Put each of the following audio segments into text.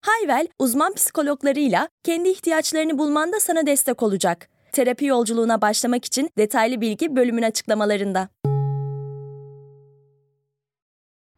Hayvel, uzman psikologlarıyla kendi ihtiyaçlarını bulmanda sana destek olacak. Terapi yolculuğuna başlamak için detaylı bilgi bölümün açıklamalarında.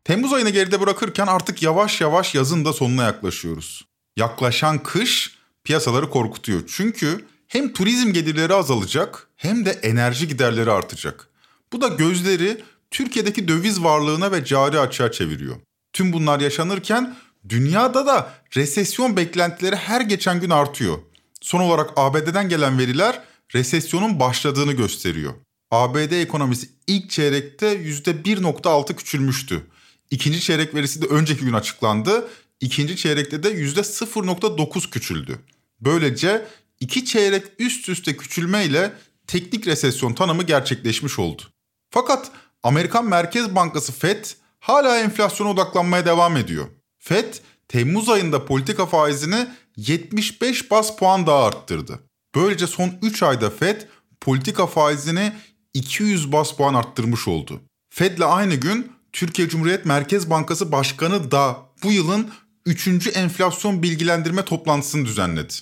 Temmuz ayını geride bırakırken artık yavaş yavaş yazın da sonuna yaklaşıyoruz. Yaklaşan kış piyasaları korkutuyor. Çünkü hem turizm gelirleri azalacak hem de enerji giderleri artacak. Bu da gözleri Türkiye'deki döviz varlığına ve cari açığa çeviriyor. Tüm bunlar yaşanırken dünyada da resesyon beklentileri her geçen gün artıyor. Son olarak ABD'den gelen veriler resesyonun başladığını gösteriyor. ABD ekonomisi ilk çeyrekte %1.6 küçülmüştü. İkinci çeyrek verisi de önceki gün açıklandı. İkinci çeyrekte de %0.9 küçüldü. Böylece iki çeyrek üst üste küçülmeyle teknik resesyon tanımı gerçekleşmiş oldu. Fakat Amerikan Merkez Bankası Fed hala enflasyona odaklanmaya devam ediyor. Fed Temmuz ayında politika faizini 75 bas puan daha arttırdı. Böylece son 3 ayda Fed politika faizini 200 bas puan arttırmış oldu. Fed'le aynı gün Türkiye Cumhuriyet Merkez Bankası Başkanı da bu yılın 3. enflasyon bilgilendirme toplantısını düzenledi.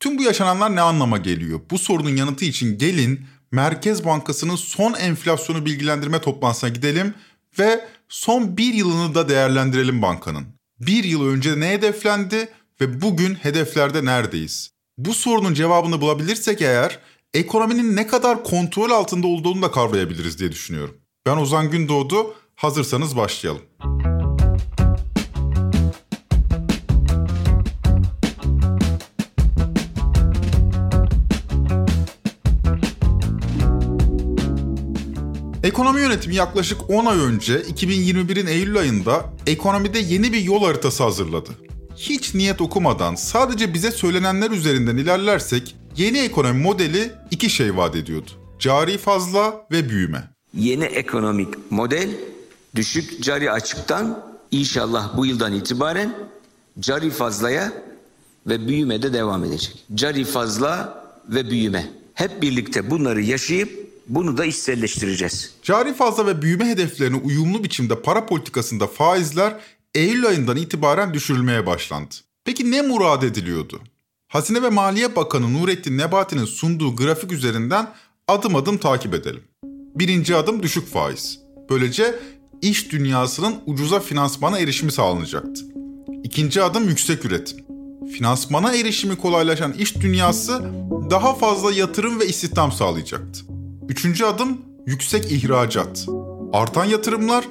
Tüm bu yaşananlar ne anlama geliyor? Bu sorunun yanıtı için gelin Merkez Bankası'nın son enflasyonu bilgilendirme toplantısına gidelim ve son bir yılını da değerlendirelim bankanın. Bir yıl önce ne hedeflendi ve bugün hedeflerde neredeyiz? Bu sorunun cevabını bulabilirsek eğer ekonominin ne kadar kontrol altında olduğunu da kavrayabiliriz diye düşünüyorum. Ben Ozan Gündoğdu, hazırsanız başlayalım. Ekonomi yönetimi yaklaşık 10 ay önce 2021'in Eylül ayında ekonomide yeni bir yol haritası hazırladı. Hiç niyet okumadan sadece bize söylenenler üzerinden ilerlersek yeni ekonomi modeli iki şey vaat ediyordu. Cari fazla ve büyüme. Yeni ekonomik model düşük cari açıktan inşallah bu yıldan itibaren cari fazlaya ve büyümede devam edecek. Cari fazla ve büyüme. Hep birlikte bunları yaşayıp bunu da içselleştireceğiz. Cari fazla ve büyüme hedeflerine uyumlu biçimde para politikasında faizler Eylül ayından itibaren düşürülmeye başlandı. Peki ne murad ediliyordu? Hazine ve Maliye Bakanı Nurettin Nebati'nin sunduğu grafik üzerinden adım adım takip edelim. Birinci adım düşük faiz. Böylece iş dünyasının ucuza finansmana erişimi sağlanacaktı. İkinci adım yüksek üretim. Finansmana erişimi kolaylaşan iş dünyası daha fazla yatırım ve istihdam sağlayacaktı. Üçüncü adım yüksek ihracat. Artan yatırımlar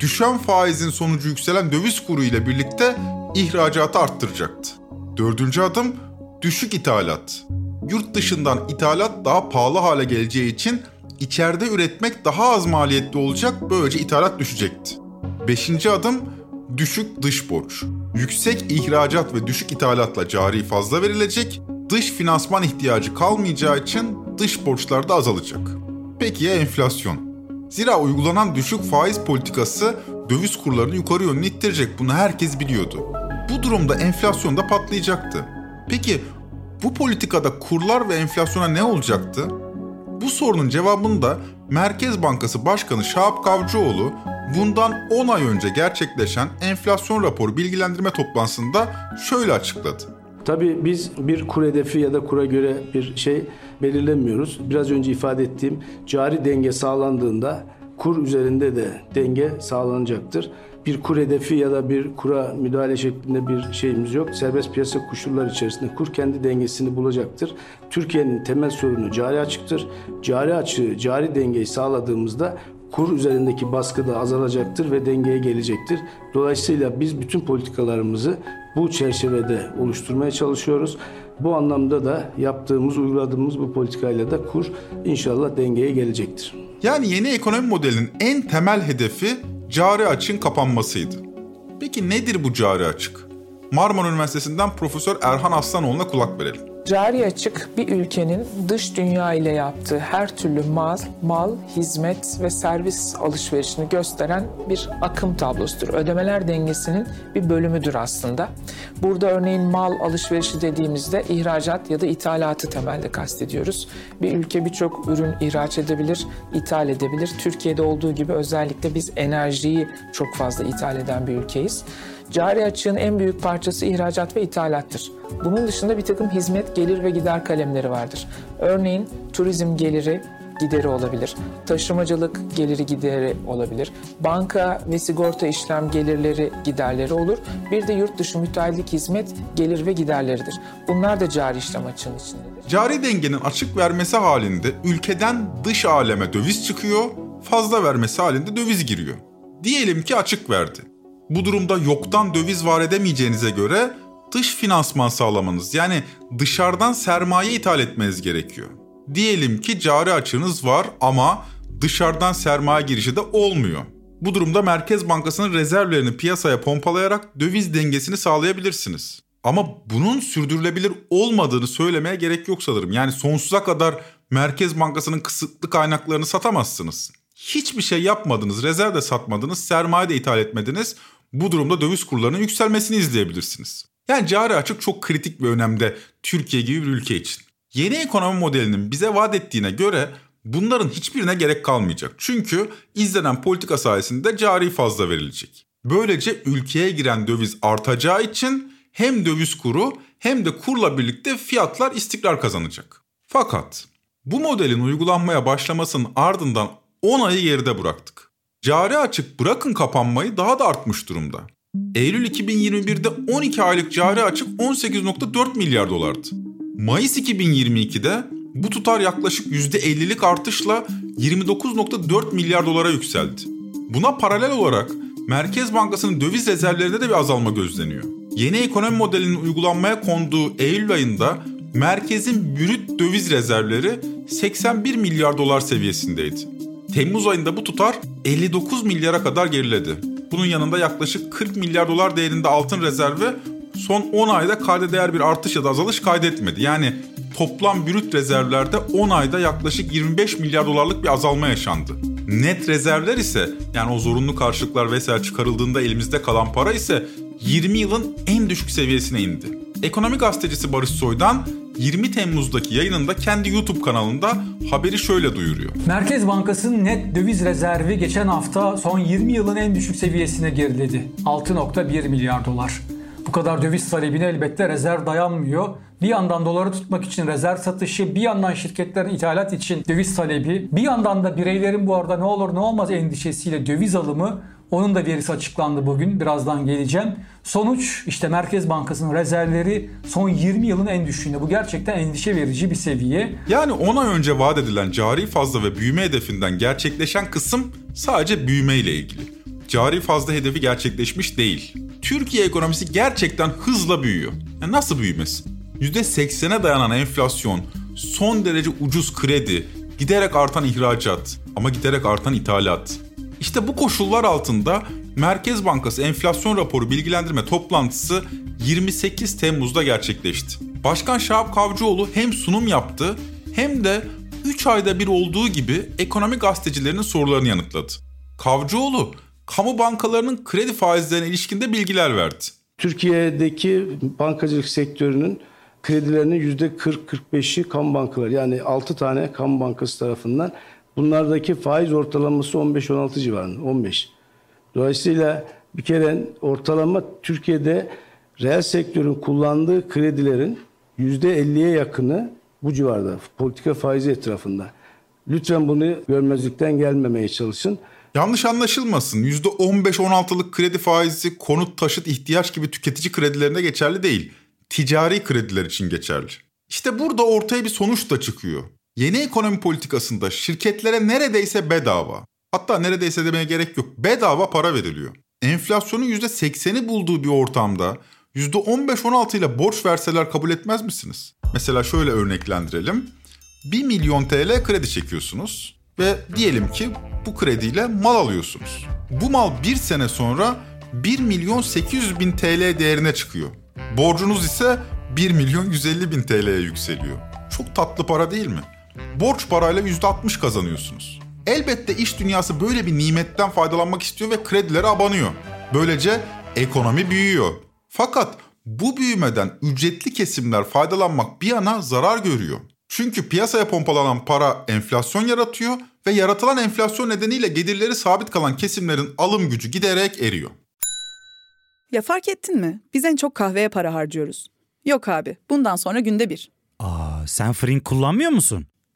düşen faizin sonucu yükselen döviz kuru ile birlikte ihracatı arttıracaktı. Dördüncü adım düşük ithalat. Yurt dışından ithalat daha pahalı hale geleceği için içeride üretmek daha az maliyetli olacak böylece ithalat düşecekti. Beşinci adım düşük dış borç. Yüksek ihracat ve düşük ithalatla cari fazla verilecek, dış finansman ihtiyacı kalmayacağı için dış borçlar da azalacak. Peki ya enflasyon? Zira uygulanan düşük faiz politikası döviz kurlarını yukarı yönlü ittirecek. Bunu herkes biliyordu. Bu durumda enflasyon da patlayacaktı. Peki bu politikada kurlar ve enflasyona ne olacaktı? Bu sorunun cevabını da Merkez Bankası Başkanı Şahap Kavcıoğlu bundan 10 ay önce gerçekleşen enflasyon raporu bilgilendirme toplantısında şöyle açıkladı. Tabii biz bir kur hedefi ya da kura göre bir şey belirlemiyoruz. Biraz önce ifade ettiğim cari denge sağlandığında kur üzerinde de denge sağlanacaktır. Bir kur hedefi ya da bir kura müdahale şeklinde bir şeyimiz yok. Serbest piyasa koşulları içerisinde kur kendi dengesini bulacaktır. Türkiye'nin temel sorunu cari açıktır. Cari açığı, cari dengeyi sağladığımızda kur üzerindeki baskı da azalacaktır ve dengeye gelecektir. Dolayısıyla biz bütün politikalarımızı bu çerçevede oluşturmaya çalışıyoruz. Bu anlamda da yaptığımız, uyguladığımız bu politikayla da kur inşallah dengeye gelecektir. Yani yeni ekonomi modelinin en temel hedefi cari açığın kapanmasıydı. Peki nedir bu cari açık? Marmara Üniversitesi'nden Profesör Erhan Aslanoğlu'na kulak verelim. Cari açık bir ülkenin dış dünya ile yaptığı her türlü mal, mal, hizmet ve servis alışverişini gösteren bir akım tablosudur. Ödemeler dengesinin bir bölümüdür aslında. Burada örneğin mal alışverişi dediğimizde ihracat ya da ithalatı temelde kastediyoruz. Bir ülke birçok ürün ihraç edebilir, ithal edebilir. Türkiye'de olduğu gibi özellikle biz enerjiyi çok fazla ithal eden bir ülkeyiz. Cari açığın en büyük parçası ihracat ve ithalattır. Bunun dışında bir takım hizmet, gelir ve gider kalemleri vardır. Örneğin turizm geliri, gideri olabilir. Taşımacılık geliri gideri olabilir. Banka ve sigorta işlem gelirleri giderleri olur. Bir de yurt dışı müteahhitlik hizmet gelir ve giderleridir. Bunlar da cari işlem açığının içindedir. Cari dengenin açık vermesi halinde ülkeden dış aleme döviz çıkıyor, fazla vermesi halinde döviz giriyor. Diyelim ki açık verdi. Bu durumda yoktan döviz var edemeyeceğinize göre dış finansman sağlamanız yani dışarıdan sermaye ithal etmeniz gerekiyor. Diyelim ki cari açığınız var ama dışarıdan sermaye girişi de olmuyor. Bu durumda Merkez Bankası'nın rezervlerini piyasaya pompalayarak döviz dengesini sağlayabilirsiniz. Ama bunun sürdürülebilir olmadığını söylemeye gerek yok sanırım. Yani sonsuza kadar Merkez Bankası'nın kısıtlı kaynaklarını satamazsınız. Hiçbir şey yapmadınız, rezerv de satmadınız, sermaye de ithal etmediniz. Bu durumda döviz kurlarının yükselmesini izleyebilirsiniz. Yani cari açık çok kritik bir önemde Türkiye gibi bir ülke için. Yeni ekonomi modelinin bize vaat ettiğine göre bunların hiçbirine gerek kalmayacak. Çünkü izlenen politika sayesinde cari fazla verilecek. Böylece ülkeye giren döviz artacağı için hem döviz kuru hem de kurla birlikte fiyatlar istikrar kazanacak. Fakat bu modelin uygulanmaya başlamasının ardından 10 ayı geride bıraktık. Cari açık bırakın kapanmayı daha da artmış durumda. Eylül 2021'de 12 aylık cari açık 18.4 milyar dolardı. Mayıs 2022'de bu tutar yaklaşık %50'lik artışla 29.4 milyar dolara yükseldi. Buna paralel olarak Merkez Bankası'nın döviz rezervlerinde de bir azalma gözleniyor. Yeni ekonomi modelinin uygulanmaya konduğu Eylül ayında merkezin brüt döviz rezervleri 81 milyar dolar seviyesindeydi. Temmuz ayında bu tutar 59 milyara kadar geriledi. Bunun yanında yaklaşık 40 milyar dolar değerinde altın rezervi son 10 ayda kayda değer bir artış ya da azalış kaydetmedi. Yani toplam brüt rezervlerde 10 ayda yaklaşık 25 milyar dolarlık bir azalma yaşandı. Net rezervler ise yani o zorunlu karşılıklar vesaire çıkarıldığında elimizde kalan para ise 20 yılın en düşük seviyesine indi. Ekonomi gazetecisi Barış Soy'dan 20 Temmuz'daki yayınında kendi YouTube kanalında haberi şöyle duyuruyor. Merkez Bankası'nın net döviz rezervi geçen hafta son 20 yılın en düşük seviyesine geriledi. 6.1 milyar dolar. Bu kadar döviz talebine elbette rezerv dayanmıyor. Bir yandan doları tutmak için rezerv satışı, bir yandan şirketlerin ithalat için döviz talebi, bir yandan da bireylerin bu arada ne olur ne olmaz endişesiyle döviz alımı onun da verisi açıklandı bugün. Birazdan geleceğim. Sonuç işte Merkez Bankası'nın rezervleri son 20 yılın en düşüğünde. Bu gerçekten endişe verici bir seviye. Yani 10 ay önce vaat edilen cari fazla ve büyüme hedefinden gerçekleşen kısım sadece büyüme ile ilgili. Cari fazla hedefi gerçekleşmiş değil. Türkiye ekonomisi gerçekten hızla büyüyor. Ya nasıl büyümesi? %80'e dayanan enflasyon, son derece ucuz kredi, giderek artan ihracat ama giderek artan ithalat. İşte bu koşullar altında Merkez Bankası enflasyon raporu bilgilendirme toplantısı 28 Temmuz'da gerçekleşti. Başkan Şahap Kavcıoğlu hem sunum yaptı hem de 3 ayda bir olduğu gibi ekonomi gazetecilerinin sorularını yanıtladı. Kavcıoğlu, kamu bankalarının kredi faizlerine ilişkinde bilgiler verdi. Türkiye'deki bankacılık sektörünün kredilerinin %40-45'i kamu bankaları yani 6 tane kamu bankası tarafından bunlardaki faiz ortalaması 15-16 civarında 15. Dolayısıyla bir kere ortalama Türkiye'de reel sektörün kullandığı kredilerin %50'ye yakını bu civarda politika faizi etrafında. Lütfen bunu görmezlikten gelmemeye çalışın. Yanlış anlaşılmasın. %15-16'lık kredi faizi konut, taşıt, ihtiyaç gibi tüketici kredilerine geçerli değil. Ticari krediler için geçerli. İşte burada ortaya bir sonuç da çıkıyor. Yeni ekonomi politikasında şirketlere neredeyse bedava, hatta neredeyse demeye gerek yok, bedava para veriliyor. Enflasyonun %80'i bulduğu bir ortamda %15-16 ile borç verseler kabul etmez misiniz? Mesela şöyle örneklendirelim. 1 milyon TL kredi çekiyorsunuz ve diyelim ki bu krediyle mal alıyorsunuz. Bu mal bir sene sonra 1 milyon 800 bin TL değerine çıkıyor. Borcunuz ise 1 milyon 150 bin TL'ye yükseliyor. Çok tatlı para değil mi? Borç parayla %60 kazanıyorsunuz. Elbette iş dünyası böyle bir nimetten faydalanmak istiyor ve kredilere abanıyor. Böylece ekonomi büyüyor. Fakat bu büyümeden ücretli kesimler faydalanmak bir yana zarar görüyor. Çünkü piyasaya pompalanan para enflasyon yaratıyor ve yaratılan enflasyon nedeniyle gelirleri sabit kalan kesimlerin alım gücü giderek eriyor. Ya fark ettin mi? Biz en çok kahveye para harcıyoruz. Yok abi, bundan sonra günde bir. Aa, sen Frink kullanmıyor musun?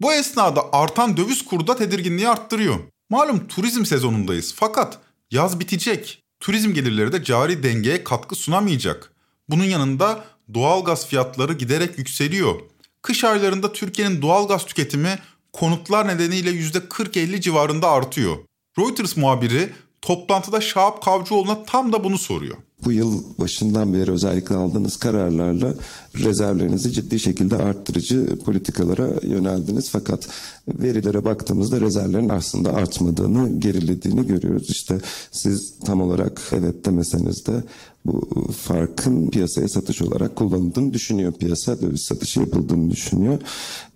Bu esnada artan döviz kuru da tedirginliği arttırıyor. Malum turizm sezonundayız fakat yaz bitecek. Turizm gelirleri de cari dengeye katkı sunamayacak. Bunun yanında doğalgaz fiyatları giderek yükseliyor. Kış aylarında Türkiye'nin doğalgaz tüketimi konutlar nedeniyle %40-50 civarında artıyor. Reuters muhabiri toplantıda Şahap Kavcıoğlu'na tam da bunu soruyor. Bu yıl başından beri özellikle aldığınız kararlarla rezervlerinizi ciddi şekilde arttırıcı politikalara yöneldiniz. Fakat verilere baktığımızda rezervlerin aslında artmadığını, gerilediğini görüyoruz. İşte siz tam olarak evet demeseniz de bu farkın piyasaya satış olarak kullanıldığını düşünüyor. Piyasa döviz satışı yapıldığını düşünüyor.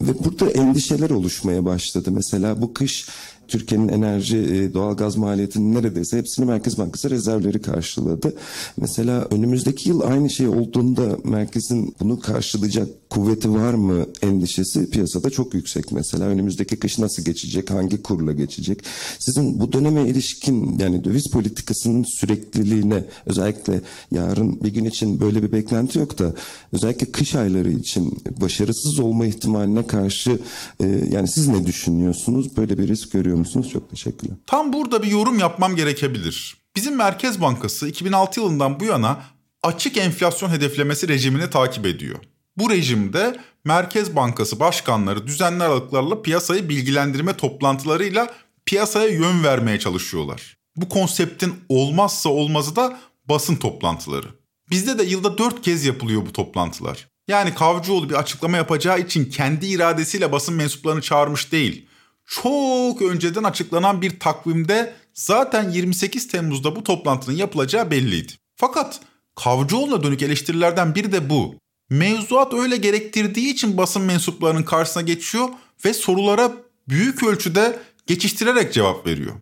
Ve burada endişeler oluşmaya başladı. Mesela bu kış Türkiye'nin enerji, e, doğalgaz maliyetinin neredeyse hepsini Merkez Bankası rezervleri karşıladı. Mesela önümüzdeki yıl aynı şey olduğunda merkezin bunu karşılayacak kuvveti var mı endişesi piyasada çok yüksek mesela. Önümüzdeki kış nasıl geçecek, hangi kurla geçecek? Sizin bu döneme ilişkin yani döviz politikasının sürekliliğine özellikle yarın bir gün için böyle bir beklenti yok da özellikle kış ayları için başarısız olma ihtimaline karşı e, yani siz ne düşünüyorsunuz? Böyle bir risk görüyor musunuz? Çok teşekkürler. Tam burada bir yorum yapmam gerekebilir. Bizim Merkez Bankası 2006 yılından bu yana açık enflasyon hedeflemesi rejimini takip ediyor. Bu rejimde Merkez Bankası başkanları düzenli aralıklarla piyasayı bilgilendirme toplantılarıyla piyasaya yön vermeye çalışıyorlar. Bu konseptin olmazsa olmazı da basın toplantıları. Bizde de yılda dört kez yapılıyor bu toplantılar. Yani Kavcıoğlu bir açıklama yapacağı için kendi iradesiyle basın mensuplarını çağırmış değil. Çok önceden açıklanan bir takvimde zaten 28 Temmuz'da bu toplantının yapılacağı belliydi. Fakat Kavcıoğlu'na dönük eleştirilerden biri de bu. Mevzuat öyle gerektirdiği için basın mensuplarının karşısına geçiyor ve sorulara büyük ölçüde geçiştirerek cevap veriyor.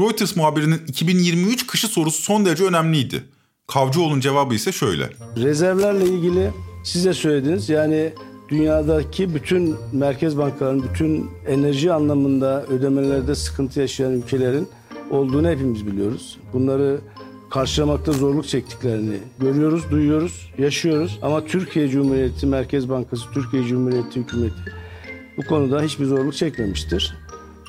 Reuters muhabirinin 2023 kışı sorusu son derece önemliydi. Kavcıoğlu'nun cevabı ise şöyle. Rezervlerle ilgili size söylediniz yani dünyadaki bütün merkez bankaların bütün enerji anlamında ödemelerde sıkıntı yaşayan ülkelerin olduğunu hepimiz biliyoruz. Bunları karşılamakta zorluk çektiklerini görüyoruz, duyuyoruz, yaşıyoruz. Ama Türkiye Cumhuriyeti Merkez Bankası, Türkiye Cumhuriyeti hükümeti bu konuda hiçbir zorluk çekmemiştir.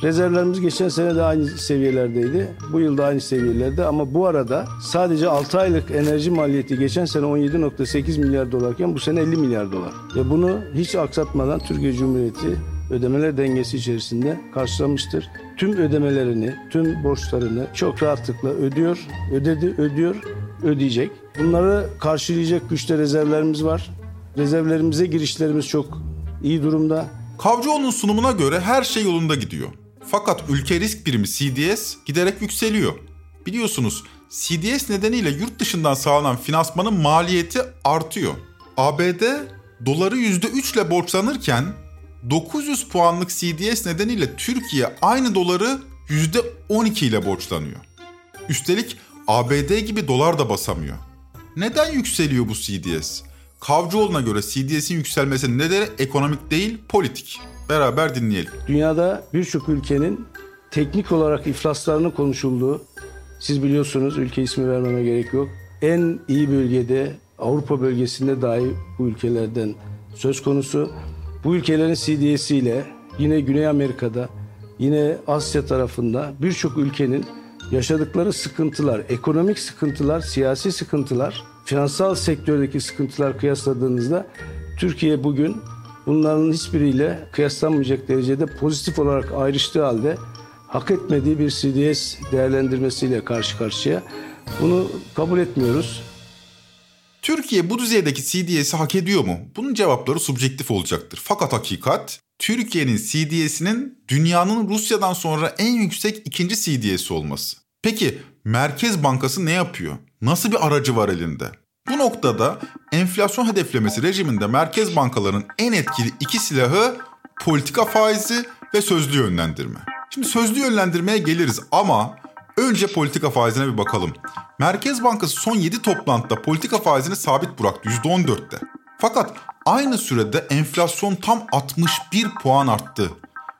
Rezervlerimiz geçen sene de aynı seviyelerdeydi. Bu yıl da aynı seviyelerde ama bu arada sadece 6 aylık enerji maliyeti geçen sene 17.8 milyar dolarken bu sene 50 milyar dolar. Ve bunu hiç aksatmadan Türkiye Cumhuriyeti ödemeler dengesi içerisinde karşılamıştır. Tüm ödemelerini, tüm borçlarını çok rahatlıkla ödüyor, ödedi, ödüyor, ödeyecek. Bunları karşılayacak güçte rezervlerimiz var. Rezervlerimize girişlerimiz çok iyi durumda. Kavcıoğlu'nun sunumuna göre her şey yolunda gidiyor. Fakat ülke risk birimi CDS giderek yükseliyor. Biliyorsunuz CDS nedeniyle yurt dışından sağlanan finansmanın maliyeti artıyor. ABD doları %3 ile borçlanırken 900 puanlık CDS nedeniyle Türkiye aynı doları %12 ile borçlanıyor. Üstelik ABD gibi dolar da basamıyor. Neden yükseliyor bu CDS? Kavcıoğlu'na göre CDS'in yükselmesi nedeni ekonomik değil, politik. Beraber dinleyelim. Dünyada birçok ülkenin teknik olarak iflaslarının konuşulduğu, siz biliyorsunuz ülke ismi vermeme gerek yok. En iyi bölgede Avrupa bölgesinde dahi bu ülkelerden söz konusu. Bu ülkelerin CDS'iyle yine Güney Amerika'da, yine Asya tarafında birçok ülkenin yaşadıkları sıkıntılar, ekonomik sıkıntılar, siyasi sıkıntılar, finansal sektördeki sıkıntılar kıyasladığınızda Türkiye bugün bunların hiçbiriyle kıyaslanmayacak derecede pozitif olarak ayrıştığı halde hak etmediği bir CDS değerlendirmesiyle karşı karşıya. Bunu kabul etmiyoruz. Türkiye bu düzeydeki CDS'i hak ediyor mu? Bunun cevapları subjektif olacaktır. Fakat hakikat Türkiye'nin CDS'inin dünyanın Rusya'dan sonra en yüksek ikinci CDS'i olması. Peki Merkez Bankası ne yapıyor? Nasıl bir aracı var elinde? Bu noktada enflasyon hedeflemesi rejiminde merkez bankalarının en etkili iki silahı politika faizi ve sözlü yönlendirme. Şimdi sözlü yönlendirmeye geliriz ama önce politika faizine bir bakalım. Merkez Bankası son 7 toplantıda politika faizini sabit bıraktı %14'te. Fakat aynı sürede enflasyon tam 61 puan arttı.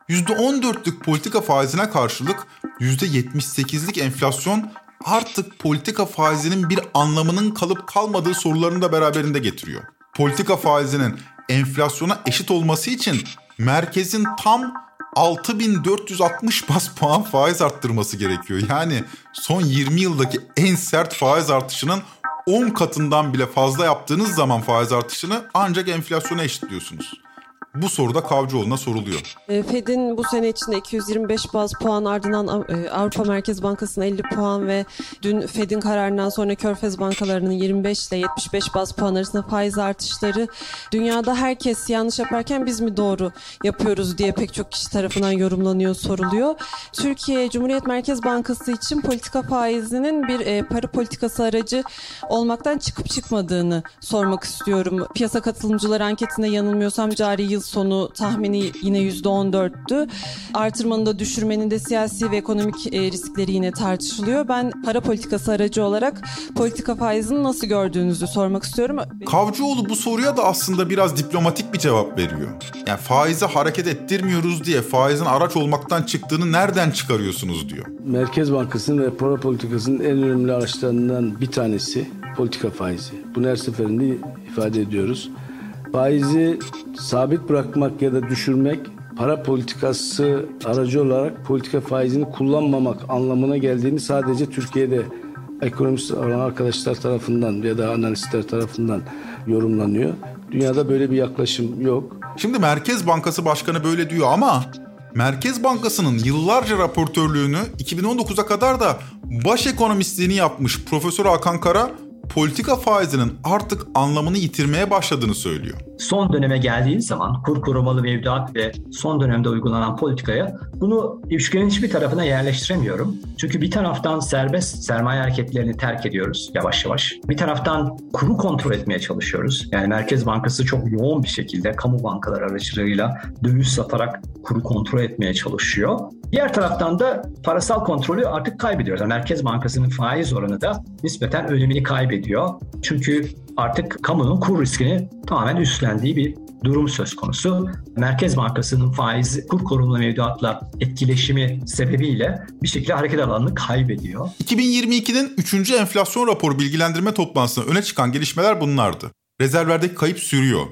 %14'lük politika faizine karşılık %78'lik enflasyon artık politika faizinin bir anlamının kalıp kalmadığı sorularını da beraberinde getiriyor. Politika faizinin enflasyona eşit olması için merkezin tam 6460 bas puan faiz arttırması gerekiyor. Yani son 20 yıldaki en sert faiz artışının 10 katından bile fazla yaptığınız zaman faiz artışını ancak enflasyona eşitliyorsunuz. Bu soruda Kavcıoğlu'na soruluyor. E, Fed'in bu sene içinde 225 baz puan ardından e, Avrupa Merkez Bankası'na 50 puan ve dün Fed'in kararından sonra Körfez bankalarının 25 ile 75 baz puan arasında faiz artışları dünyada herkes yanlış yaparken biz mi doğru yapıyoruz diye pek çok kişi tarafından yorumlanıyor, soruluyor. Türkiye Cumhuriyet Merkez Bankası için politika faizinin bir e, para politikası aracı olmaktan çıkıp çıkmadığını sormak istiyorum. Piyasa katılımcıları anketinde yanılmıyorsam cari yıl sonu tahmini yine %14'tü. Artırmanın da düşürmenin de siyasi ve ekonomik e, riskleri yine tartışılıyor. Ben para politikası aracı olarak politika faizini nasıl gördüğünüzü sormak istiyorum. Kavcıoğlu bu soruya da aslında biraz diplomatik bir cevap veriyor. Yani faizi hareket ettirmiyoruz diye faizin araç olmaktan çıktığını nereden çıkarıyorsunuz diyor. Merkez Bankası'nın ve para politikasının en önemli araçlarından bir tanesi politika faizi. Bunu her seferinde ifade ediyoruz. Faizi sabit bırakmak ya da düşürmek para politikası aracı olarak politika faizini kullanmamak anlamına geldiğini sadece Türkiye'de ekonomist olan arkadaşlar tarafından ya da analistler tarafından yorumlanıyor. Dünyada böyle bir yaklaşım yok. Şimdi Merkez Bankası Başkanı böyle diyor ama Merkez Bankası'nın yıllarca raportörlüğünü 2019'a kadar da baş ekonomistliğini yapmış Profesör Hakan Kara politika faizinin artık anlamını yitirmeye başladığını söylüyor. Son döneme geldiği zaman kur korumalı mevduat ve son dönemde uygulanan politikaya bunu üçgenin hiçbir tarafına yerleştiremiyorum. Çünkü bir taraftan serbest sermaye hareketlerini terk ediyoruz yavaş yavaş. Bir taraftan kuru kontrol etmeye çalışıyoruz. Yani Merkez Bankası çok yoğun bir şekilde kamu bankaları aracılığıyla döviz satarak kuru kontrol etmeye çalışıyor. Diğer taraftan da parasal kontrolü artık kaybediyoruz. Yani Merkez Bankası'nın faiz oranı da nispeten önemini kaybediyor. Çünkü artık kamunun kur riskini tamamen üstlendiği bir durum söz konusu. Merkez Bankası'nın faiz kur korunma mevduatla etkileşimi sebebiyle bir şekilde hareket alanını kaybediyor. 2022'nin 3. enflasyon raporu bilgilendirme toplantısında öne çıkan gelişmeler bunlardı. Rezervlerdeki kayıp sürüyor.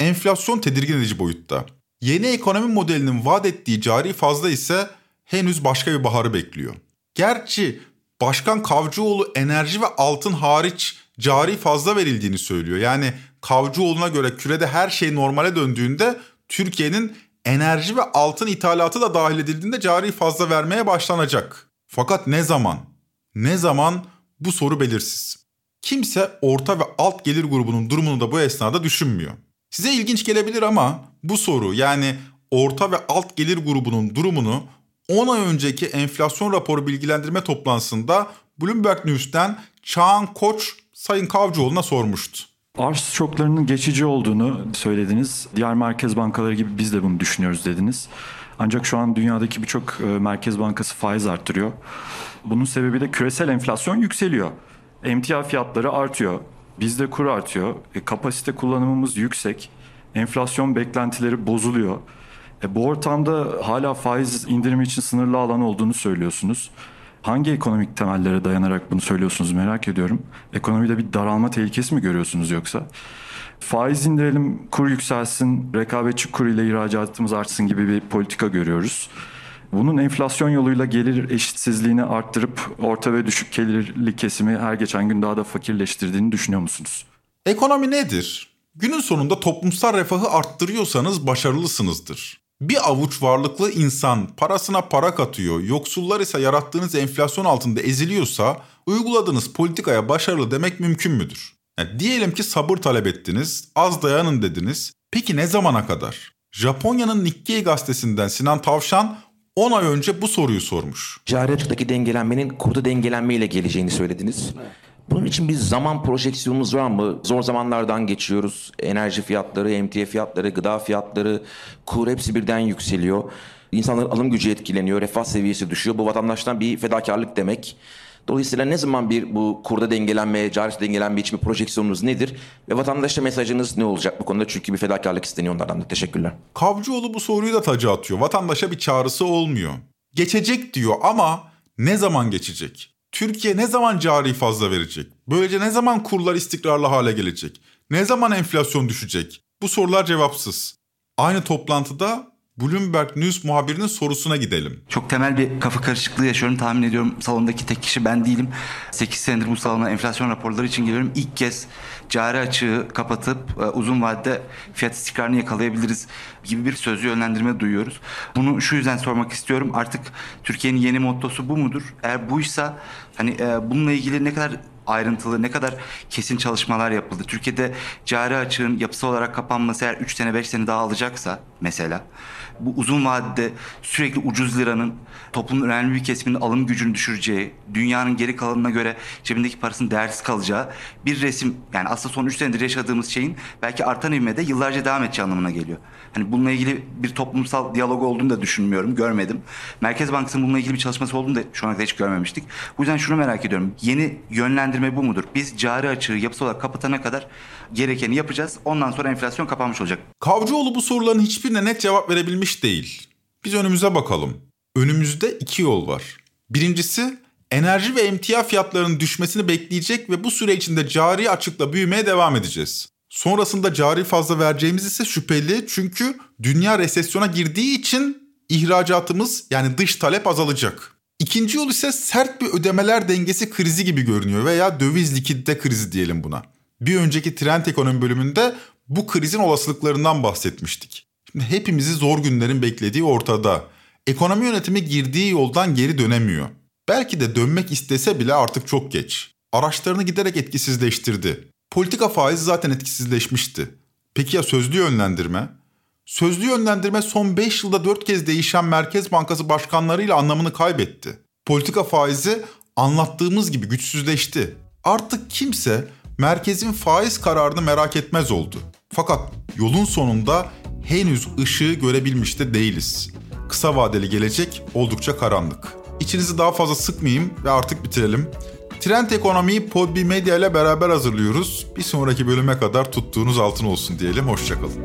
Enflasyon tedirgin edici boyutta. Yeni ekonomi modelinin vaat ettiği cari fazla ise henüz başka bir baharı bekliyor. Gerçi Başkan Kavcıoğlu enerji ve altın hariç cari fazla verildiğini söylüyor. Yani Kavcıoğlu'na göre kürede her şey normale döndüğünde Türkiye'nin enerji ve altın ithalatı da dahil edildiğinde cari fazla vermeye başlanacak. Fakat ne zaman? Ne zaman bu soru belirsiz. Kimse orta ve alt gelir grubunun durumunu da bu esnada düşünmüyor. Size ilginç gelebilir ama bu soru yani orta ve alt gelir grubunun durumunu 10 ay önceki enflasyon raporu bilgilendirme toplantısında Bloomberg News'ten Çağan Koç Sayın Kavcıoğlu'na sormuştu. Arz şoklarının geçici olduğunu söylediniz. Diğer merkez bankaları gibi biz de bunu düşünüyoruz dediniz. Ancak şu an dünyadaki birçok e, merkez bankası faiz arttırıyor. Bunun sebebi de küresel enflasyon yükseliyor. Emtia fiyatları artıyor. Bizde kur artıyor. E, kapasite kullanımımız yüksek. Enflasyon beklentileri bozuluyor. E, bu ortamda hala faiz indirimi için sınırlı alan olduğunu söylüyorsunuz. Hangi ekonomik temellere dayanarak bunu söylüyorsunuz merak ediyorum. Ekonomide bir daralma tehlikesi mi görüyorsunuz yoksa? Faiz indirelim, kur yükselsin, rekabetçi kur ile ihracatımız artsın gibi bir politika görüyoruz. Bunun enflasyon yoluyla gelir eşitsizliğini arttırıp orta ve düşük gelirli kesimi her geçen gün daha da fakirleştirdiğini düşünüyor musunuz? Ekonomi nedir? Günün sonunda toplumsal refahı arttırıyorsanız başarılısınızdır. Bir avuç varlıklı insan parasına para katıyor, yoksullar ise yarattığınız enflasyon altında eziliyorsa uyguladığınız politikaya başarılı demek mümkün müdür? Yani diyelim ki sabır talep ettiniz, az dayanın dediniz. Peki ne zamana kadar? Japonya'nın Nikkei gazetesinden Sinan Tavşan 10 ay önce bu soruyu sormuş. Cari açıktaki dengelenmenin kurda dengelenmeyle geleceğini söylediniz. Bunun için bir zaman projeksiyonumuz var mı? Zor zamanlardan geçiyoruz. Enerji fiyatları, emtia fiyatları, gıda fiyatları, kur hepsi birden yükseliyor. İnsanların alım gücü etkileniyor, refah seviyesi düşüyor. Bu vatandaştan bir fedakarlık demek. Dolayısıyla ne zaman bir bu kurda dengelenme, cari dengelenme için bir projeksiyonunuz nedir? Ve vatandaşa mesajınız ne olacak bu konuda? Çünkü bir fedakarlık isteniyor onlardan da. Teşekkürler. Kavcıoğlu bu soruyu da tacı atıyor. Vatandaşa bir çağrısı olmuyor. Geçecek diyor ama ne zaman geçecek? Türkiye ne zaman cari fazla verecek? Böylece ne zaman kurlar istikrarlı hale gelecek? Ne zaman enflasyon düşecek? Bu sorular cevapsız. Aynı toplantıda Bloomberg News muhabirinin sorusuna gidelim. Çok temel bir kafa karışıklığı yaşıyorum. Tahmin ediyorum salondaki tek kişi ben değilim. 8 senedir bu salona enflasyon raporları için geliyorum. İlk kez cari açığı kapatıp e, uzun vadede fiyat istikrarını yakalayabiliriz gibi bir sözlü yönlendirme duyuyoruz. Bunu şu yüzden sormak istiyorum. Artık Türkiye'nin yeni mottosu bu mudur? Eğer buysa hani e, bununla ilgili ne kadar ayrıntılı, ne kadar kesin çalışmalar yapıldı. Türkiye'de cari açığın yapısal olarak kapanması eğer 3 sene 5 sene daha alacaksa mesela bu uzun vadede sürekli ucuz liranın toplumun önemli bir kesiminin alım gücünü düşüreceği, dünyanın geri kalanına göre cebindeki parasının değersiz kalacağı bir resim yani aslında son 3 senedir yaşadığımız şeyin belki artan ivmede yıllarca devam edeceği anlamına geliyor. Hani bununla ilgili bir toplumsal diyalog olduğunu da düşünmüyorum, görmedim. Merkez Bankası'nın bununla ilgili bir çalışması olduğunu da şu ana kadar hiç görmemiştik. Bu yüzden şunu merak ediyorum. Yeni yönlendirme bu mudur? Biz cari açığı yapısal olarak kapatana kadar gerekeni yapacağız. Ondan sonra enflasyon kapanmış olacak. Kavcıoğlu bu soruların hiçbirine net cevap verebilmiş değil. Biz önümüze bakalım. Önümüzde iki yol var. Birincisi enerji ve emtia fiyatlarının düşmesini bekleyecek ve bu süre içinde cari açıkla büyümeye devam edeceğiz. Sonrasında cari fazla vereceğimiz ise şüpheli çünkü dünya resesyona girdiği için ihracatımız yani dış talep azalacak. İkinci yol ise sert bir ödemeler dengesi krizi gibi görünüyor veya döviz likidite krizi diyelim buna. Bir önceki trend ekonomi bölümünde bu krizin olasılıklarından bahsetmiştik. Şimdi hepimizi zor günlerin beklediği ortada. Ekonomi yönetimi girdiği yoldan geri dönemiyor. Belki de dönmek istese bile artık çok geç. Araçlarını giderek etkisizleştirdi. Politika faizi zaten etkisizleşmişti. Peki ya sözlü yönlendirme? Sözlü yönlendirme son 5 yılda 4 kez değişen Merkez Bankası başkanlarıyla anlamını kaybetti. Politika faizi anlattığımız gibi güçsüzleşti. Artık kimse merkezin faiz kararını merak etmez oldu. Fakat yolun sonunda henüz ışığı görebilmiş de değiliz. Kısa vadeli gelecek oldukça karanlık. İçinizi daha fazla sıkmayayım ve artık bitirelim. Trend Ekonomi'yi Podbi Medya ile beraber hazırlıyoruz. Bir sonraki bölüme kadar tuttuğunuz altın olsun diyelim. Hoşçakalın.